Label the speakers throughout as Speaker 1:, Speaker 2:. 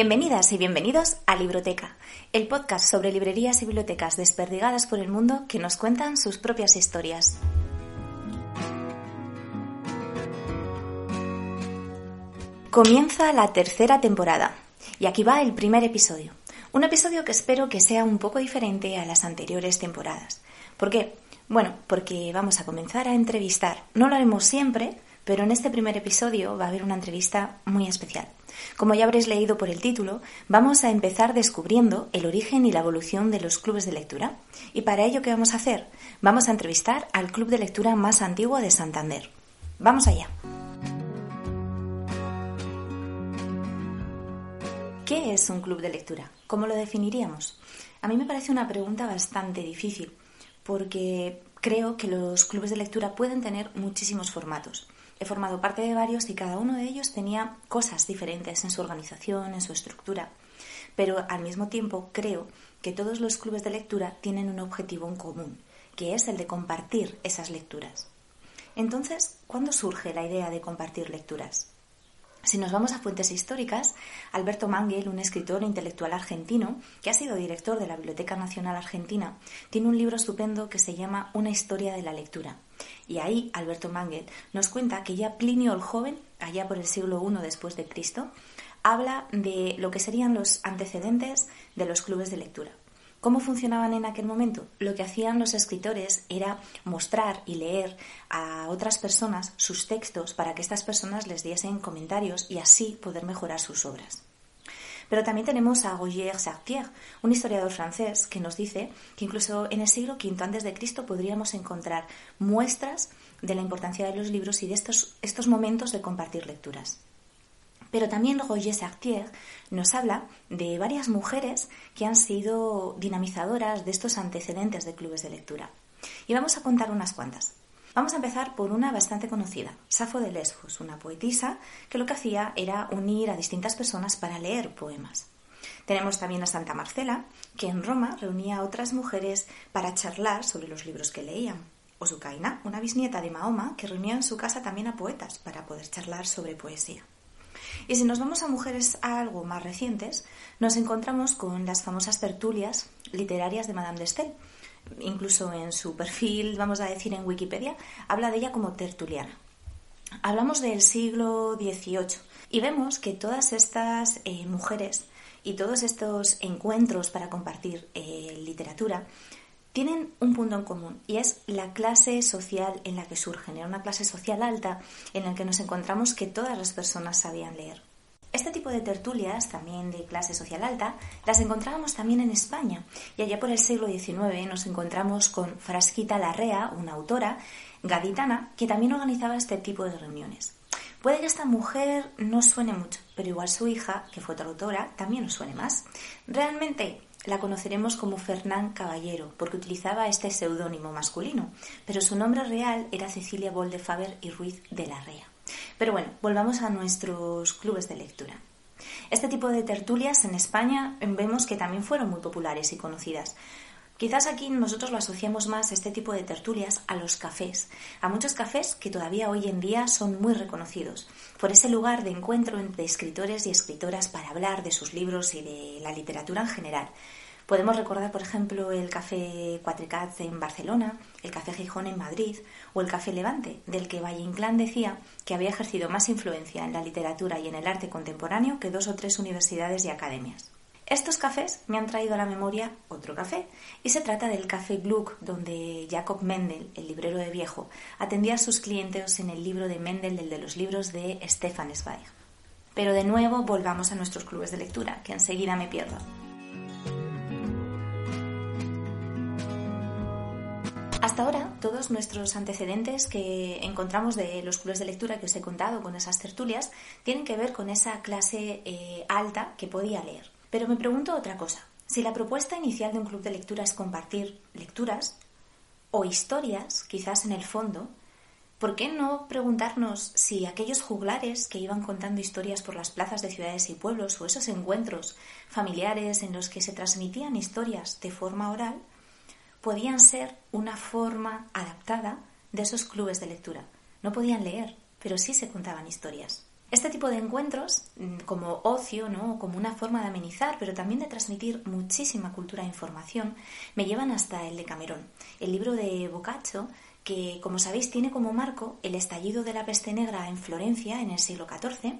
Speaker 1: Bienvenidas y bienvenidos a Libroteca, el podcast sobre librerías y bibliotecas desperdigadas por el mundo que nos cuentan sus propias historias. Comienza la tercera temporada y aquí va el primer episodio. Un episodio que espero que sea un poco diferente a las anteriores temporadas. ¿Por qué? Bueno, porque vamos a comenzar a entrevistar. No lo haremos siempre, pero en este primer episodio va a haber una entrevista muy especial. Como ya habréis leído por el título, vamos a empezar descubriendo el origen y la evolución de los clubes de lectura. Y para ello, ¿qué vamos a hacer? Vamos a entrevistar al club de lectura más antiguo de Santander. Vamos allá. ¿Qué es un club de lectura? ¿Cómo lo definiríamos? A mí me parece una pregunta bastante difícil, porque creo que los clubes de lectura pueden tener muchísimos formatos. He formado parte de varios y cada uno de ellos tenía cosas diferentes en su organización, en su estructura. Pero al mismo tiempo creo que todos los clubes de lectura tienen un objetivo en común, que es el de compartir esas lecturas. Entonces, ¿cuándo surge la idea de compartir lecturas? Si nos vamos a fuentes históricas, Alberto Mangel, un escritor intelectual argentino que ha sido director de la Biblioteca Nacional Argentina, tiene un libro estupendo que se llama Una historia de la lectura. Y ahí Alberto Mangel nos cuenta que ya Plinio el Joven, allá por el siglo I después de Cristo, habla de lo que serían los antecedentes de los clubes de lectura. ¿Cómo funcionaban en aquel momento? Lo que hacían los escritores era mostrar y leer a otras personas sus textos para que estas personas les diesen comentarios y así poder mejorar sus obras. Pero también tenemos a Roger Sartier, un historiador francés, que nos dice que incluso en el siglo V antes de Cristo podríamos encontrar muestras de la importancia de los libros y de estos, estos momentos de compartir lecturas. Pero también Roger Sartier nos habla de varias mujeres que han sido dinamizadoras de estos antecedentes de clubes de lectura. Y vamos a contar unas cuantas. Vamos a empezar por una bastante conocida, Safo de Lesbos, una poetisa que lo que hacía era unir a distintas personas para leer poemas. Tenemos también a Santa Marcela, que en Roma reunía a otras mujeres para charlar sobre los libros que leían. O Sukaina, una bisnieta de Mahoma, que reunía en su casa también a poetas para poder charlar sobre poesía. Y si nos vamos a mujeres algo más recientes, nos encontramos con las famosas tertulias literarias de Madame de Stael. Incluso en su perfil, vamos a decir en Wikipedia, habla de ella como tertuliana. Hablamos del siglo XVIII y vemos que todas estas eh, mujeres y todos estos encuentros para compartir eh, literatura tienen un punto en común y es la clase social en la que surgen. Era una clase social alta en la que nos encontramos que todas las personas sabían leer. Este tipo de tertulias, también de clase social alta, las encontrábamos también en España y allá por el siglo XIX nos encontramos con Frasquita Larrea, una autora gaditana, que también organizaba este tipo de reuniones. Puede que esta mujer no suene mucho, pero igual su hija, que fue otra autora, también nos suene más. Realmente la conoceremos como Fernán Caballero, porque utilizaba este seudónimo masculino, pero su nombre real era Cecilia Boldefaber y Ruiz de la Rea. Pero bueno, volvamos a nuestros clubes de lectura. Este tipo de tertulias en España vemos que también fueron muy populares y conocidas. Quizás aquí nosotros lo asociamos más este tipo de tertulias a los cafés, a muchos cafés que todavía hoy en día son muy reconocidos, por ese lugar de encuentro entre escritores y escritoras para hablar de sus libros y de la literatura en general. Podemos recordar, por ejemplo, el Café Cuatrecat en Barcelona, el Café Gijón en Madrid o el Café Levante, del que Valle Inclán decía que había ejercido más influencia en la literatura y en el arte contemporáneo que dos o tres universidades y academias. Estos cafés me han traído a la memoria otro café, y se trata del Café Gluck, donde Jacob Mendel, el librero de viejo, atendía a sus clientes en el libro de Mendel, el de los libros de Stefan Zweig. Pero de nuevo volvamos a nuestros clubes de lectura, que enseguida me pierdo. Hasta ahora, todos nuestros antecedentes que encontramos de los clubes de lectura que os he contado con esas tertulias tienen que ver con esa clase eh, alta que podía leer. Pero me pregunto otra cosa. Si la propuesta inicial de un club de lectura es compartir lecturas o historias, quizás en el fondo, ¿por qué no preguntarnos si aquellos juglares que iban contando historias por las plazas de ciudades y pueblos o esos encuentros familiares en los que se transmitían historias de forma oral podían ser una forma adaptada de esos clubes de lectura. No podían leer, pero sí se contaban historias. Este tipo de encuentros, mm, como ocio, ¿no? como una forma de amenizar, pero también de transmitir muchísima cultura e información, me llevan hasta el de Camerón, el libro de Boccaccio, que, como sabéis, tiene como marco el estallido de la peste negra en Florencia en el siglo XIV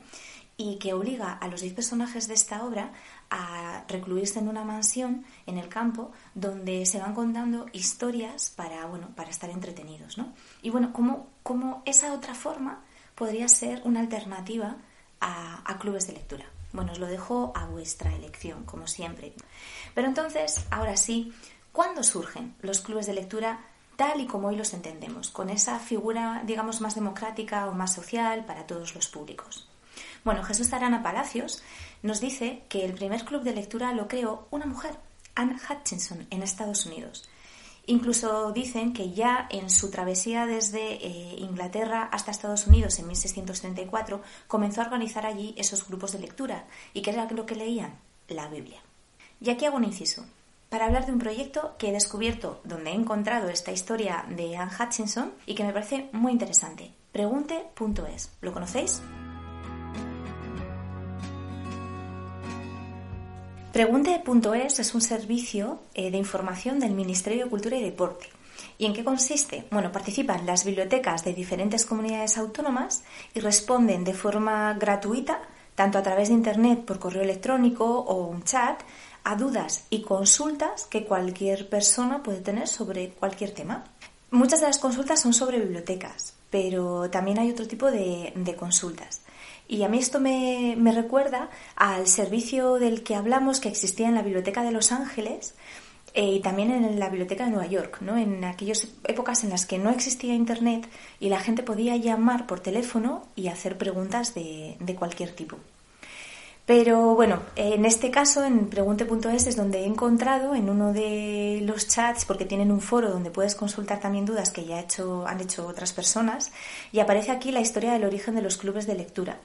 Speaker 1: y que obliga a los diez personajes de esta obra a recluirse en una mansión en el campo donde se van contando historias para, bueno, para estar entretenidos. ¿no? Y bueno, como esa otra forma podría ser una alternativa a, a clubes de lectura. Bueno, os lo dejo a vuestra elección, como siempre. Pero entonces, ahora sí, ¿cuándo surgen los clubes de lectura tal y como hoy los entendemos, con esa figura, digamos, más democrática o más social para todos los públicos? Bueno, Jesús Arana Palacios nos dice que el primer club de lectura lo creó una mujer, Anne Hutchinson, en Estados Unidos. Incluso dicen que ya en su travesía desde eh, Inglaterra hasta Estados Unidos en 1634 comenzó a organizar allí esos grupos de lectura. ¿Y qué era lo que leían? La Biblia. Y aquí hago un inciso. Para hablar de un proyecto que he descubierto donde he encontrado esta historia de Anne Hutchinson y que me parece muy interesante. Pregunte.es. ¿Lo conocéis? Pregunte.es es un servicio eh, de información del Ministerio de Cultura y Deporte. ¿Y en qué consiste? Bueno, participan las bibliotecas de diferentes comunidades autónomas y responden de forma gratuita, tanto a través de Internet, por correo electrónico o un chat, a dudas y consultas que cualquier persona puede tener sobre cualquier tema. Muchas de las consultas son sobre bibliotecas, pero también hay otro tipo de consultas. Y a mí esto me, recuerda al servicio del que hablamos que existía en la Biblioteca de Los Ángeles eh, y también en la Biblioteca de Nueva York, ¿no? en aquellas épocas en las que no existía Internet y la gente podía llamar por teléfono y hacer preguntas de, de cualquier tipo. Pero bueno, en este caso, en pregunte.es es donde he encontrado en uno de los chats, porque tienen un foro donde puedes consultar también dudas que ya han hecho otras personas, y aparece aquí la historia del origen de los clubes de lectura.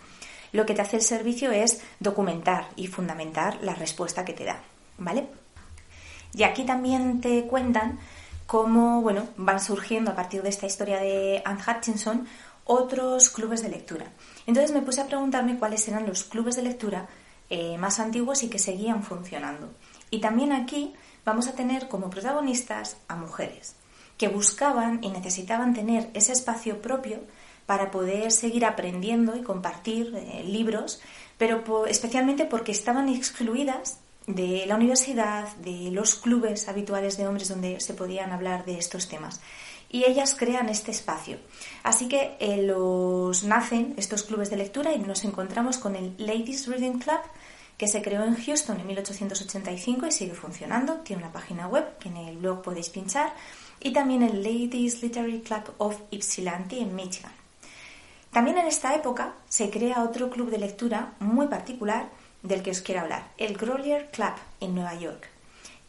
Speaker 1: Lo que te hace el servicio es documentar y fundamentar la respuesta que te da, ¿vale? Y aquí también te cuentan cómo, bueno, van surgiendo a partir de esta historia de Anne Hutchinson otros clubes de lectura. Entonces me puse a preguntarme cuáles eran los clubes de lectura eh, más antiguos y que seguían funcionando. Y también aquí vamos a tener como protagonistas a mujeres que buscaban y necesitaban tener ese espacio propio para poder seguir aprendiendo y compartir eh, libros, pero especialmente porque estaban excluidas de la universidad, de los clubes habituales de hombres donde se podían hablar de estos temas y ellas crean este espacio. Así que eh, los nacen estos clubes de lectura y nos encontramos con el Ladies Reading Club que se creó en Houston en 1885 y sigue funcionando. Tiene una página web que en el blog podéis pinchar y también el Ladies Literary Club of Ypsilanti en Michigan. También en esta época se crea otro club de lectura muy particular del que os quiero hablar, el Grolier Club en Nueva York.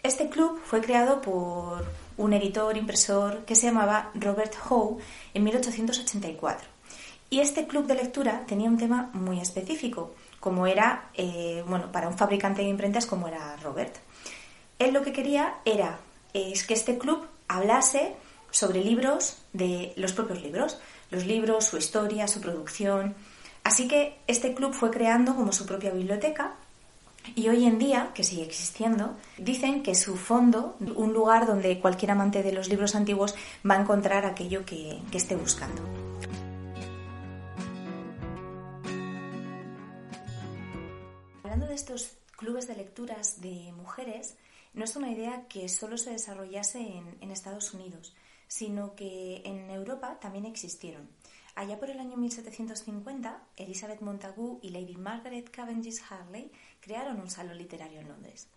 Speaker 1: Este club fue creado por un editor, impresor que se llamaba Robert Howe en 1884. Y este club de lectura tenía un tema muy específico, como era, eh, bueno, para un fabricante de imprentas como era Robert. Él lo que quería era es que este club hablase sobre libros de los propios libros, los libros, su historia, su producción. Así que este club fue creando como su propia biblioteca y hoy en día, que sigue existiendo, dicen que su fondo, un lugar donde cualquier amante de los libros antiguos va a encontrar aquello que, esté buscando. Hablando de estos clubes de lecturas de mujeres, no es una idea que solo se desarrollase en Estados Unidos, sino que en Europa también existieron. Allá por el año 1750, Elizabeth Montagu y Lady Margaret Cavendish Harley crearon un salón literario en Londres.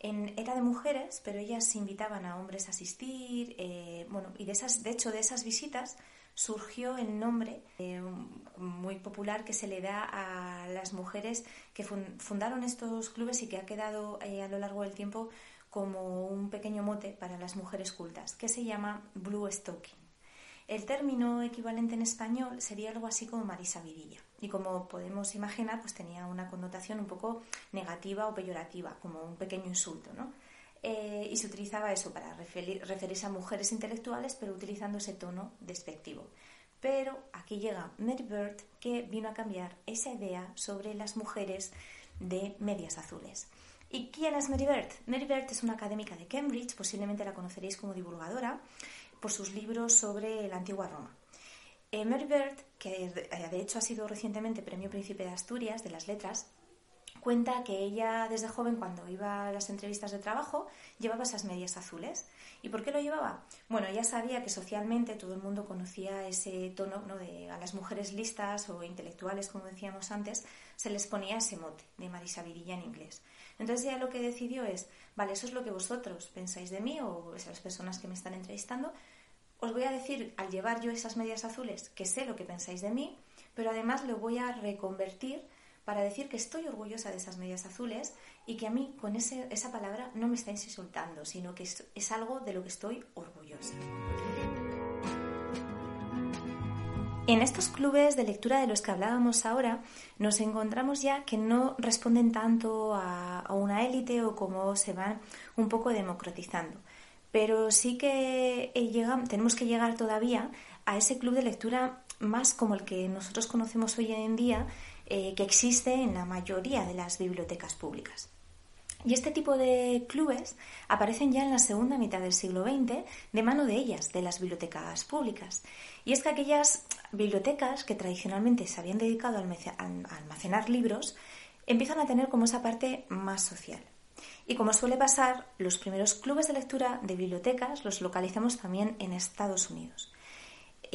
Speaker 1: era de mujeres, pero ellas invitaban a hombres a asistir, eh, bueno, y de esas, de hecho, de esas visitas surgió el nombre eh, muy popular que se le da a las mujeres que fundaron estos clubes y que ha quedado eh, a lo largo del tiempo como un pequeño mote para las mujeres cultas, que se llama Blue Stocking. El término equivalente en español sería algo así como Marisa Virilla. Y como podemos imaginar, pues tenía una connotación un poco negativa o peyorativa, como un pequeño insulto, ¿no? Eh, y se utilizaba eso para referirse a mujeres intelectuales, pero utilizando ese tono despectivo. Pero aquí llega Mary Bird, que vino a cambiar esa idea sobre las mujeres de medias azules. ¿Y quién es Mary Bird? Mary Bird es una académica de Cambridge, posiblemente la conoceréis como divulgadora por sus libros sobre la antigua Roma. Eh, Mary Bird, que de hecho ha sido recientemente Premio Príncipe de Asturias de las Letras, cuenta que ella desde joven cuando iba a las entrevistas de trabajo llevaba esas medias azules. ¿Y por qué lo llevaba? Bueno, ella sabía que socialmente todo el mundo conocía ese tono ¿no? de a las mujeres listas o intelectuales, como decíamos antes, se les ponía ese mote de Marisa Virilla en inglés. Entonces ella lo que decidió es, vale, eso es lo que vosotros pensáis de mí o esas personas que me están entrevistando, os voy a decir al llevar yo esas medias azules que sé lo que pensáis de mí, pero además lo voy a reconvertir para decir que estoy orgullosa de esas medias azules y que a mí con esa palabra no me estáis insultando, sino que es, algo de lo que estoy orgullosa. En estos clubes de lectura de los que hablábamos ahora, nos encontramos ya que no responden tanto a, una élite o como se van un poco democratizando. Pero sí que tenemos que llegar todavía a ese club de lectura más como el que nosotros conocemos hoy en día, eh, que existe en la mayoría de las bibliotecas públicas. Y este tipo de clubes aparecen ya en la segunda mitad del siglo XX de mano de ellas, de las bibliotecas públicas. Y es que aquellas bibliotecas que tradicionalmente se habían dedicado a almacenar libros empiezan a tener como esa parte más social. Y como suele pasar, los primeros clubes de lectura de bibliotecas los localizamos también en Estados Unidos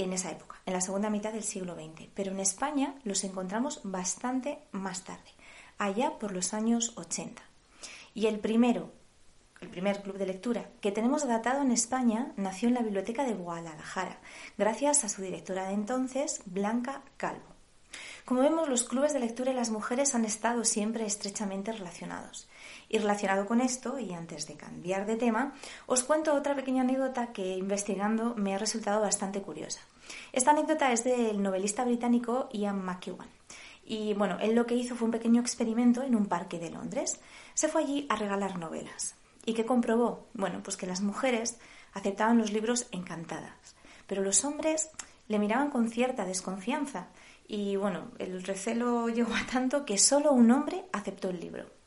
Speaker 1: en esa época, en la segunda mitad del siglo XX, pero en España los encontramos bastante más tarde, allá por los años 80. Y el primero, el primer club de lectura que tenemos datado en España, nació en la Biblioteca de Guadalajara, gracias a su directora de entonces, Blanca Calvo. Como vemos, los clubes de lectura y las mujeres han estado siempre estrechamente relacionados. Y relacionado con esto, y antes de cambiar de tema, os cuento otra pequeña anécdota que investigando me ha resultado bastante curiosa. Esta anécdota es del novelista británico Ian McEwan. Y bueno, él lo que hizo fue un pequeño experimento en un parque de Londres. Se fue allí a regalar novelas. ¿Y qué comprobó? Bueno, pues que las mujeres aceptaban los libros encantadas, pero los hombres le miraban con cierta desconfianza. Y bueno, el recelo llegó a tanto que solo un hombre aceptó el libro.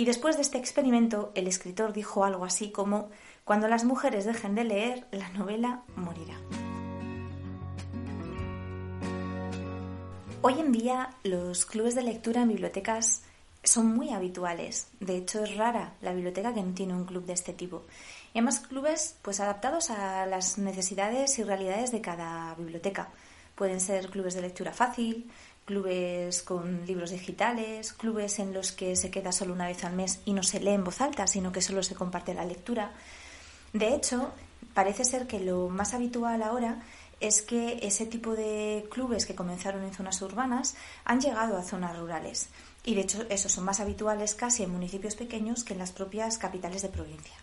Speaker 1: Y después de este experimento, el escritor dijo algo así como, cuando las mujeres dejen de leer, la novela morirá. Hoy en día los clubes de lectura en bibliotecas son muy habituales. De hecho, es rara la biblioteca que no tiene un club de este tipo. Y además clubes pues adaptados a las necesidades y realidades de cada biblioteca. Pueden ser clubes de lectura fácil, clubes con libros digitales, clubes en los que se queda solo una vez al mes y no se lee en voz alta, sino que solo se comparte la lectura. De hecho, parece ser que lo más habitual ahora es que ese tipo de clubes que comenzaron en zonas urbanas han llegado a zonas rurales. Y de hecho, esos son más habituales casi en municipios pequeños que en las propias capitales de provincia.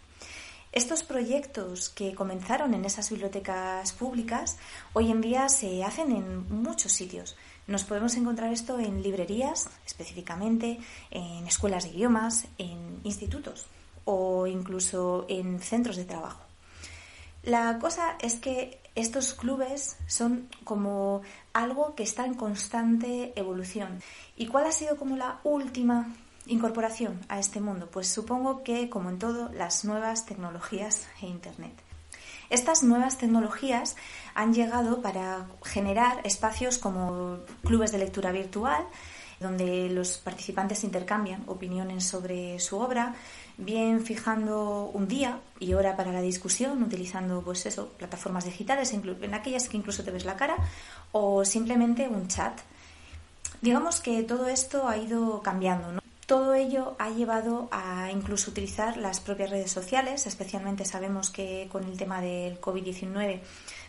Speaker 1: Estos proyectos que comenzaron en esas bibliotecas públicas hoy en día se hacen en muchos sitios. Nos podemos encontrar esto en librerías, específicamente, en escuelas de idiomas, en institutos o incluso en centros de trabajo. La cosa es que estos clubes son como algo que está en constante evolución. ¿Y cuál ha sido como la última incorporación a este mundo? Pues supongo que, como en todo, las nuevas tecnologías e Internet. Estas nuevas tecnologías han llegado para generar espacios como clubes de lectura virtual, donde los participantes intercambian opiniones sobre su obra, bien fijando un día y hora para la discusión, utilizando pues eso, plataformas digitales, en aquellas que incluso te ves la cara, o simplemente un chat. Digamos que todo esto ha ido cambiando. Todo ello ha llevado a incluso utilizar las propias redes sociales, especialmente sabemos que con el tema del COVID-19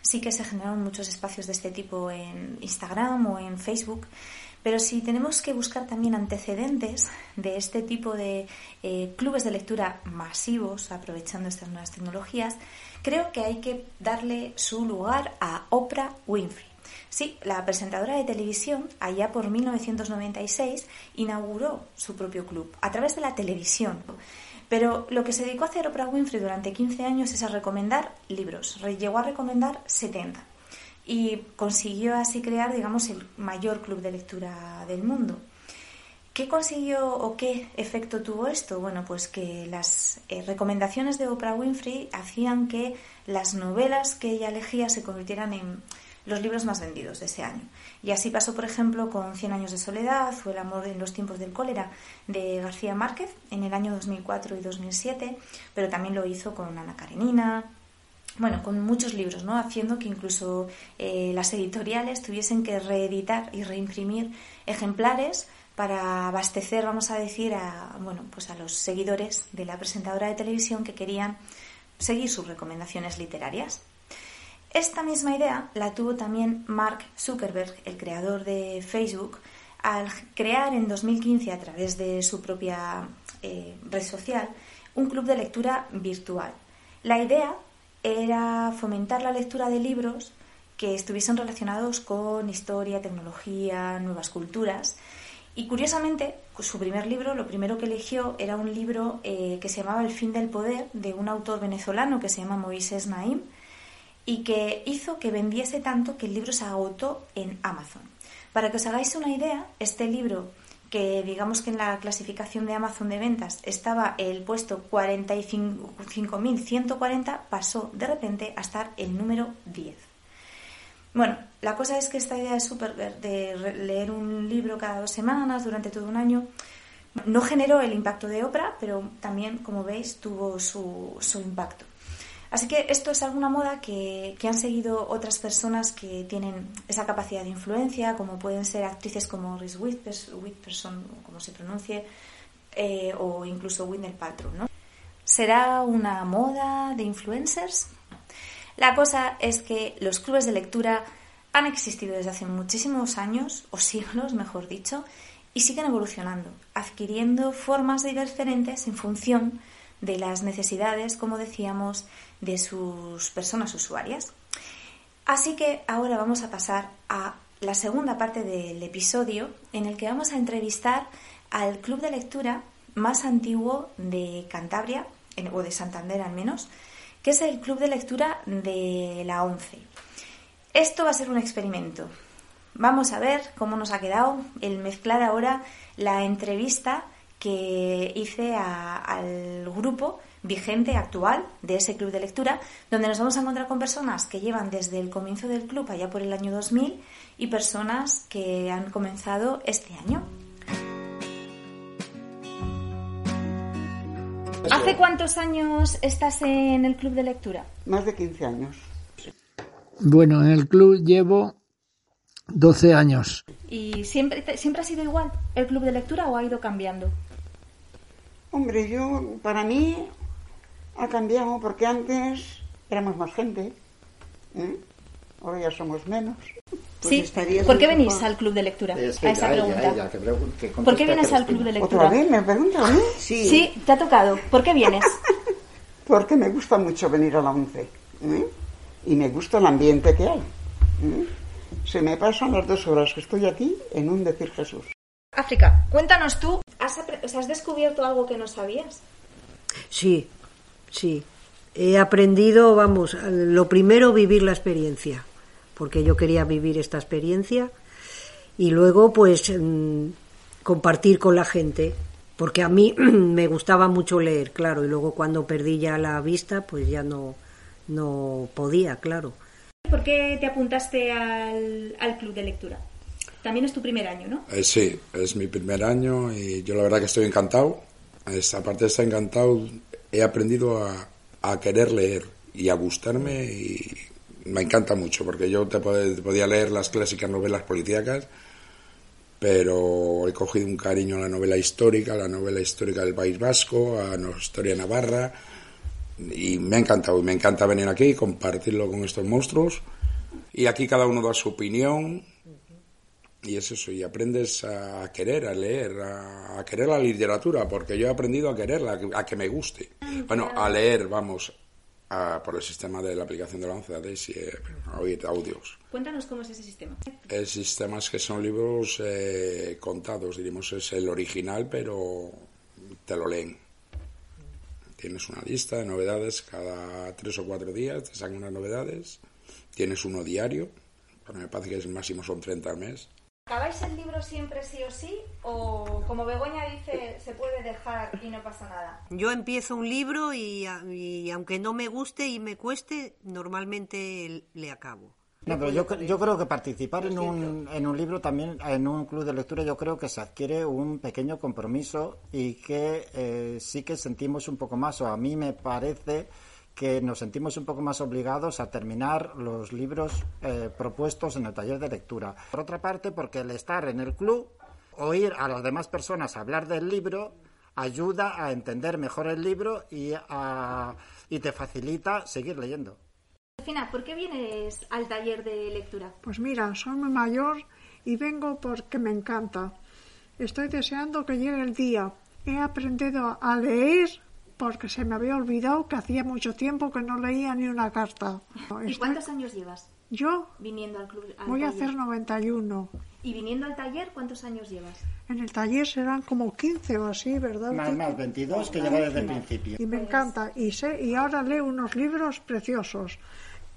Speaker 1: sí que se generaron muchos espacios de este tipo en Instagram o en Facebook. Pero si tenemos que buscar también antecedentes de este tipo de eh, clubes de lectura masivos, aprovechando estas nuevas tecnologías, creo que hay que darle su lugar a Oprah Winfrey. Sí, la presentadora de televisión, allá por 1996, inauguró su propio club a través de la televisión. Pero lo que se dedicó a hacer Oprah Winfrey durante 15 años es a recomendar libros. Llegó a recomendar 70 y consiguió así crear, digamos, el mayor club de lectura del mundo. ¿Qué consiguió o qué efecto tuvo esto? Bueno, pues que las eh, recomendaciones de Oprah Winfrey hacían que las novelas que ella elegía se convirtieran en los libros más vendidos de ese año. Y así pasó, por ejemplo, con Cien años de soledad o El amor en los tiempos del cólera de García Márquez en el año 2004 y 2007, pero también lo hizo con Ana Karenina, bueno, con muchos libros, ¿no? Haciendo que incluso eh, las editoriales tuviesen que reeditar y reimprimir ejemplares para abastecer, vamos a decir, a, bueno, pues a los seguidores de la presentadora de televisión que querían seguir sus recomendaciones literarias. Esta misma idea la tuvo también Mark Zuckerberg, el creador de Facebook, al crear en 2015 a través de su propia eh, red social un club de lectura virtual. La idea era fomentar la lectura de libros que estuviesen relacionados con historia, tecnología, nuevas culturas. Y curiosamente, su primer libro, lo primero que eligió era un libro eh, que se llamaba El fin del poder, de un autor venezolano que se llama Moisés Naim, y que hizo que vendiese tanto que el libro se agotó en Amazon. Para que os hagáis una idea, este libro que digamos que en la clasificación de Amazon de ventas estaba el puesto 45.140, pasó de repente a estar el número 10. Bueno, la cosa es que esta idea de super de leer un libro cada dos semanas durante todo un año no generó el impacto de Oprah, pero también, como veis, tuvo su impacto. Así que esto es alguna moda que, han seguido otras personas que tienen esa capacidad de influencia, como pueden ser actrices como Reese Witherspoon, como se pronuncie, eh, o incluso Winner Paltrow, ¿no? ¿Será una moda de influencers? La cosa es que los clubes de lectura han existido desde hace muchísimos años, o siglos, mejor dicho, y siguen evolucionando, adquiriendo formas diferentes en función de las necesidades, como decíamos, de sus personas usuarias. Así que ahora vamos a pasar a la segunda parte del episodio en el que vamos a entrevistar al club de lectura más antiguo de Cantabria, o de Santander al menos, que es el club de lectura de la ONCE. Esto va a ser un experimento. Vamos a ver cómo nos ha quedado el mezclar ahora la entrevista que hice al grupo vigente, actual, de ese club de lectura, donde nos vamos a encontrar con personas que llevan desde el comienzo del club, allá por el año 2000, y personas que han comenzado este año. ¿Hace cuántos años estás en el club de lectura?
Speaker 2: Más de 15 años.
Speaker 3: Bueno, en el club llevo 12 años.
Speaker 1: ¿Y siempre, siempre ha sido igual el club de lectura o ha ido cambiando?
Speaker 2: Hombre, yo, para mí, ha cambiado porque antes éramos más gente. ¿eh? Ahora ya somos menos.
Speaker 1: Pues sí. ¿Por qué venís al club de lectura? a esa pregunta. ¿Por qué vienes al club de lectura?
Speaker 2: ¿Otra vez me preguntan a
Speaker 1: Sí. Sí, te ha tocado. ¿Por qué vienes?
Speaker 2: porque me gusta mucho venir a la once. ¿eh? Y me gusta el ambiente que hay. ¿eh? Se me pasan las dos horas que estoy aquí en un decir Jesús.
Speaker 1: África, cuéntanos tú, ¿has, ¿has descubierto algo que no sabías?
Speaker 4: Sí, Sí, he aprendido, vamos, lo primero vivir la experiencia, porque yo quería vivir esta experiencia y luego pues mm, compartir con la gente, porque a mí me gustaba mucho leer, claro, y luego cuando perdí ya la vista pues ya no, no podía, claro.
Speaker 1: ¿Por qué te apuntaste al, al club de lectura? También es tu primer año, ¿no?
Speaker 5: Eh, sí, es mi primer año y yo la verdad que estoy encantado. Aparte de estar encantado, he aprendido a, a, querer leer y a gustarme y me encanta mucho porque yo te, podía leer las clásicas novelas policíacas pero he cogido un cariño a la novela histórica, a la novela histórica del País Vasco, a la historia navarra, y me ha encantado. Me encanta venir aquí y compartirlo con estos monstruos. Y aquí cada uno da su opinión, y es eso, y aprendes a querer, a leer, a, querer la literatura, porque yo he aprendido a quererla, a que me guste. Bueno, a leer, vamos, por el sistema de la aplicación de la ONCE, a oír audios.
Speaker 1: Cuéntanos cómo es ese sistema.
Speaker 5: El sistema es que son libros eh, contados, diríamos, es el original, pero te lo leen. Tienes una lista de novedades cada tres o cuatro días, te sacan unas novedades, tienes uno diario, bueno, me parece que el máximo son 30 al mes
Speaker 1: ¿Acabáis el libro siempre sí o sí? ¿O como Begoña dice, se puede dejar y no pasa nada?
Speaker 4: Yo empiezo un libro y, aunque no me guste y me cueste, normalmente le acabo.
Speaker 6: No, pero yo, yo creo que participar en un, en un libro también, en un club de lectura, yo creo que se adquiere un pequeño compromiso y que eh, sí que sentimos un poco más, o a mí me parece que nos sentimos un poco más obligados a terminar los libros eh, propuestos en el taller de lectura. Por otra parte, porque el estar en el club, oír a las demás personas hablar del libro, ayuda a entender mejor el libro y, y te facilita seguir leyendo.
Speaker 1: Fina, ¿por qué vienes al taller de lectura?
Speaker 7: Pues mira, soy muy mayor y vengo porque me encanta. Estoy deseando que llegue el día. He aprendido a leer porque se me había olvidado que hacía mucho tiempo que no leía ni una carta.
Speaker 1: ¿Y cuántos años llevas?
Speaker 7: Yo
Speaker 1: viniendo al club.
Speaker 7: voy a hacer 91.
Speaker 1: ¿Y viniendo al taller cuántos años llevas?
Speaker 7: En el taller serán como 15 o así, ¿verdad?
Speaker 6: Más, más, 22 que lleva desde el principio.
Speaker 7: Y me encanta. Y, sé, y ahora leo unos libros preciosos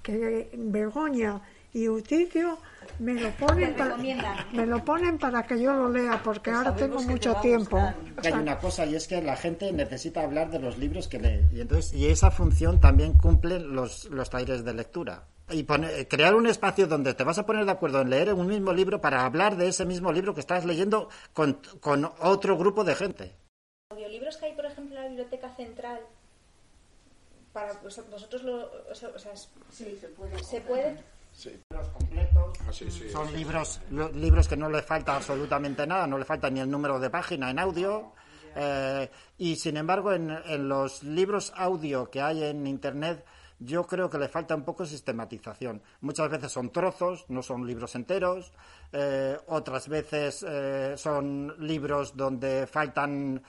Speaker 7: que Begoña y Uticio me lo ponen para, me lo ponen para que yo lo lea porque pues ahora tengo mucho tiempo
Speaker 6: hay una cosa y es que la gente necesita hablar de los libros que lee y entonces y esa función también cumplen los, los talleres de lectura y crear un espacio donde te vas a poner de acuerdo en leer un mismo libro para hablar de ese mismo libro que estás leyendo con, con otro grupo de gente.
Speaker 1: Audiolibros que hay, por ejemplo, en la biblioteca central, para vosotros lo, o sea,
Speaker 2: sí, se puede.
Speaker 1: ¿Se puede?
Speaker 6: Libros completos.
Speaker 5: Ah,
Speaker 6: son libros, libros que no le falta absolutamente nada, no le falta ni el número de página en audio. Eh, y sin embargo, en, los libros audio que hay en Internet, yo creo que le falta un poco sistematización. Muchas veces son trozos, no son libros enteros. Eh, otras veces eh, son libros donde faltan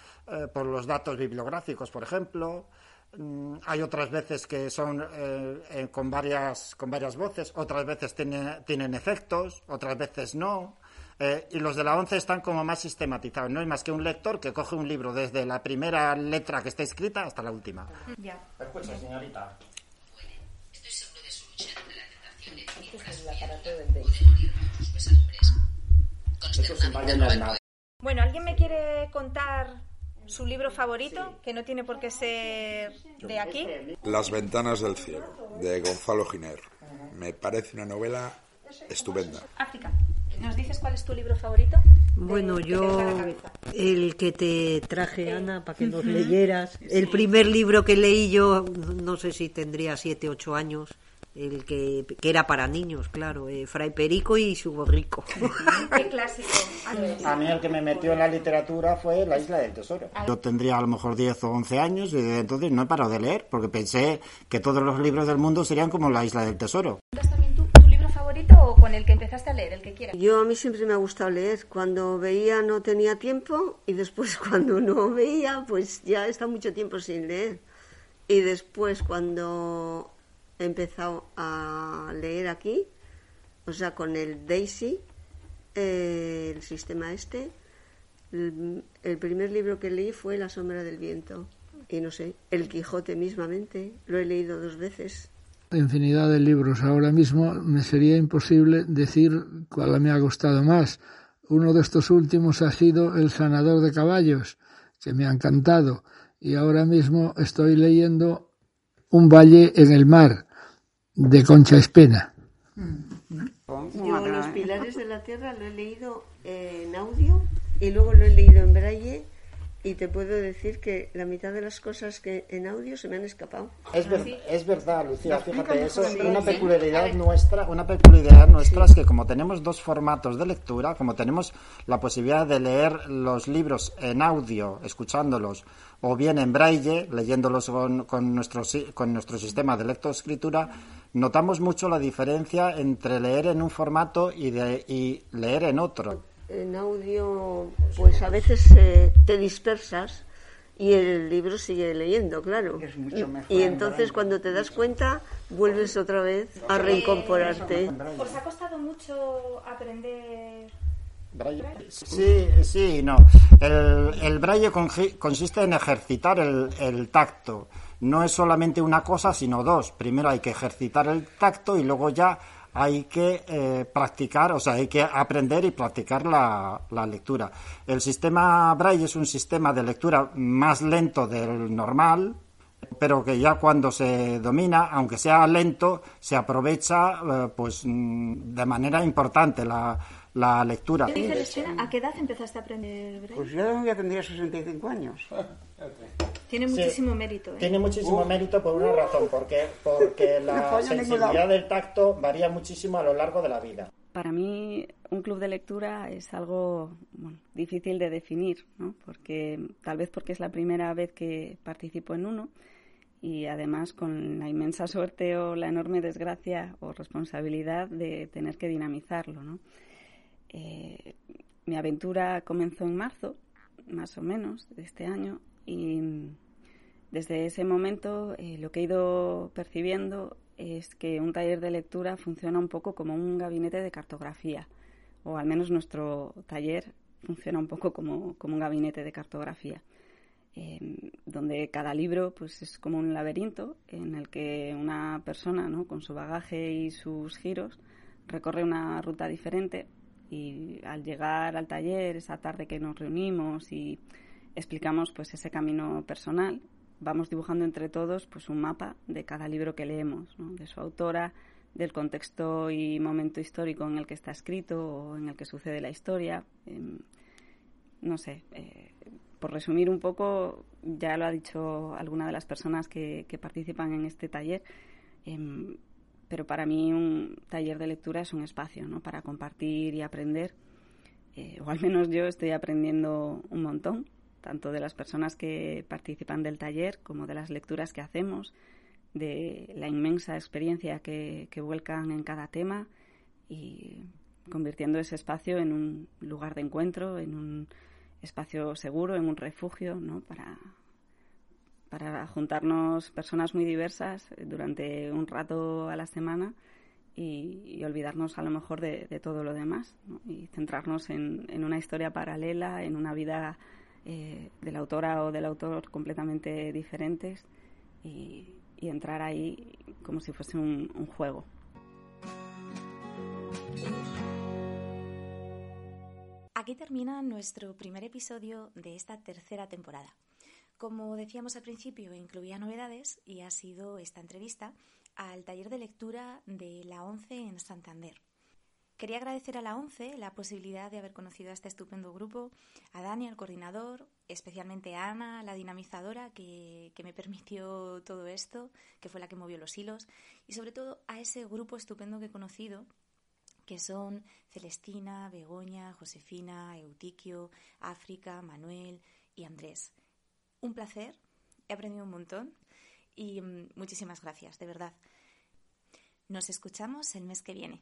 Speaker 6: por los datos bibliográficos, por ejemplo. Mm, hay otras veces que son eh, eh, con, varias, con varias voces, otras veces tienen efectos, otras veces no. Eh, y los de la ONCE están como más sistematizados. No es más que un lector que coge un libro desde la primera letra que está escrita hasta la última.
Speaker 1: Ya.
Speaker 6: Escucha, señorita. Estoy seguro de su lucha ante la tentación de Este es el aparato del
Speaker 1: Esto es Bueno, ¿alguien me quiere contar su libro favorito, que no tiene por qué ser de aquí.
Speaker 5: Las ventanas del cielo, de Gonzalo Giner. Me parece una novela estupenda.
Speaker 1: África, ¿nos dices cuál es tu libro favorito?
Speaker 4: Bueno, yo el que te traje, Ana, para que nos leyeras. El primer libro que leí yo, no sé si tendría siete, ocho años, el que, era para niños, claro, eh, Fray Perico y su borrico.
Speaker 1: Qué clásico.
Speaker 6: A mí el que me metió en la literatura fue La Isla del Tesoro. Yo tendría a lo mejor 10 o 11 años y desde entonces no he parado de leer porque pensé que todos los libros del mundo serían como La Isla del Tesoro.
Speaker 1: ¿Es también tu, tu libro favorito o con el que empezaste a leer, el que quieras?
Speaker 4: Yo a mí siempre me ha gustado leer. Cuando veía no tenía tiempo y después cuando no veía pues ya está mucho tiempo sin leer. Y después cuando he empezado a leer aquí, o sea, con el Daisy, eh, el sistema este. El, primer libro que leí fue La sombra del viento. Y no sé, El Quijote mismamente, lo he leído dos veces.
Speaker 3: Infinidad de libros. Ahora mismo me sería imposible decir cuál me ha gustado más. Uno de estos últimos ha sido El sanador de caballos, que me ha encantado. Y ahora mismo estoy leyendo Un valle en el mar, de Concha Espena.
Speaker 4: Yo Los Pilares de la Tierra lo he leído en audio y luego lo he leído en braille
Speaker 8: y te puedo decir que la mitad de las cosas que en audio se me han escapado.
Speaker 6: Es, es verdad, Lucía, fíjate, eso es una peculiaridad nuestra, una peculiaridad nuestra es que como tenemos dos formatos de lectura, como tenemos la posibilidad de leer los libros en audio, escuchándolos, o bien en braille, leyéndolos con, con, nuestro, con nuestro sistema de lectoescritura, notamos mucho la diferencia entre leer en un formato y, de, y leer en otro
Speaker 8: en audio, pues a veces eh, te dispersas y el libro sigue leyendo, claro. y, entonces cuando te das cuenta, vuelves otra vez a reincorporarte.
Speaker 1: ¿Os ha costado mucho aprender
Speaker 6: Braille. Sí, sí, no. El, el braille consiste en ejercitar el, el, tacto. No es solamente una cosa, sino dos. Primero hay que ejercitar el tacto y luego ya hay que eh, practicar, o sea, hay que aprender y practicar la, la, lectura. El sistema Braille es un sistema de lectura más lento del normal, pero que ya cuando se domina, aunque sea lento, se aprovecha eh, pues mm, de manera importante la, la lectura.
Speaker 1: ¿A qué edad empezaste a aprender Braille?
Speaker 2: Pues yo ya tendría 65 años.
Speaker 1: Tiene muchísimo mérito. ¿eh?
Speaker 6: Tiene muchísimo mérito por una razón, porque, porque la sensibilidad del tacto varía muchísimo a lo largo de la vida.
Speaker 9: Para mí, un club de lectura es algo difícil de definir, ¿no? porque tal vez porque es la primera vez que participo en uno y además con la inmensa suerte o la enorme desgracia o responsabilidad de tener que dinamizarlo. ¿no? Eh, mi aventura comenzó en marzo, más o menos, de este año, y desde ese momento eh, lo que he ido percibiendo es que un taller de lectura funciona un poco como un gabinete de cartografía, o al menos nuestro taller funciona un poco como, como un gabinete de cartografía, em, donde cada libro pues, es como un laberinto en el que una persona ¿no? con su bagaje y sus giros recorre una ruta diferente y al llegar al taller, esa tarde que nos reunimos y explicamos pues ese camino personal, vamos dibujando entre todos pues un mapa de cada libro que leemos, de su autora, del contexto y momento histórico en el que está escrito o en el que sucede la historia. Em, no sé, eh, por resumir un poco, ya lo ha dicho alguna de las personas que, participan en este taller, em, pero para mí un taller de lectura es un espacio ¿no? para compartir y aprender, eh, o al menos yo estoy aprendiendo un montón tanto de las personas que participan del taller como de las lecturas que hacemos, de la inmensa experiencia que, vuelcan en cada tema y convirtiendo ese espacio en un lugar de encuentro, en un espacio seguro, en un refugio, ¿no? Para, para juntarnos personas muy diversas durante un rato a la semana y, olvidarnos a lo mejor de, todo lo demás y centrarnos en, en, una historia paralela, en una vida eh, de la autora o del autor completamente diferentes y, entrar ahí como si fuese un, un juego.
Speaker 1: Aquí termina nuestro primer episodio de esta tercera temporada. Como decíamos al principio, incluía novedades y ha sido esta entrevista al taller de lectura de la ONCE en Santander. Quería agradecer a la ONCE la posibilidad de haber conocido a este estupendo grupo, a Dani, el coordinador, especialmente a Ana, la dinamizadora, que, me permitió todo esto, que fue la que movió los hilos, y sobre todo a ese grupo estupendo que he conocido, que son Celestina, Begoña, Josefina, Eutiquio, África, Manuel y Andrés. Un placer, he aprendido un montón y mm, muchísimas gracias, de verdad. Nos escuchamos el mes que viene.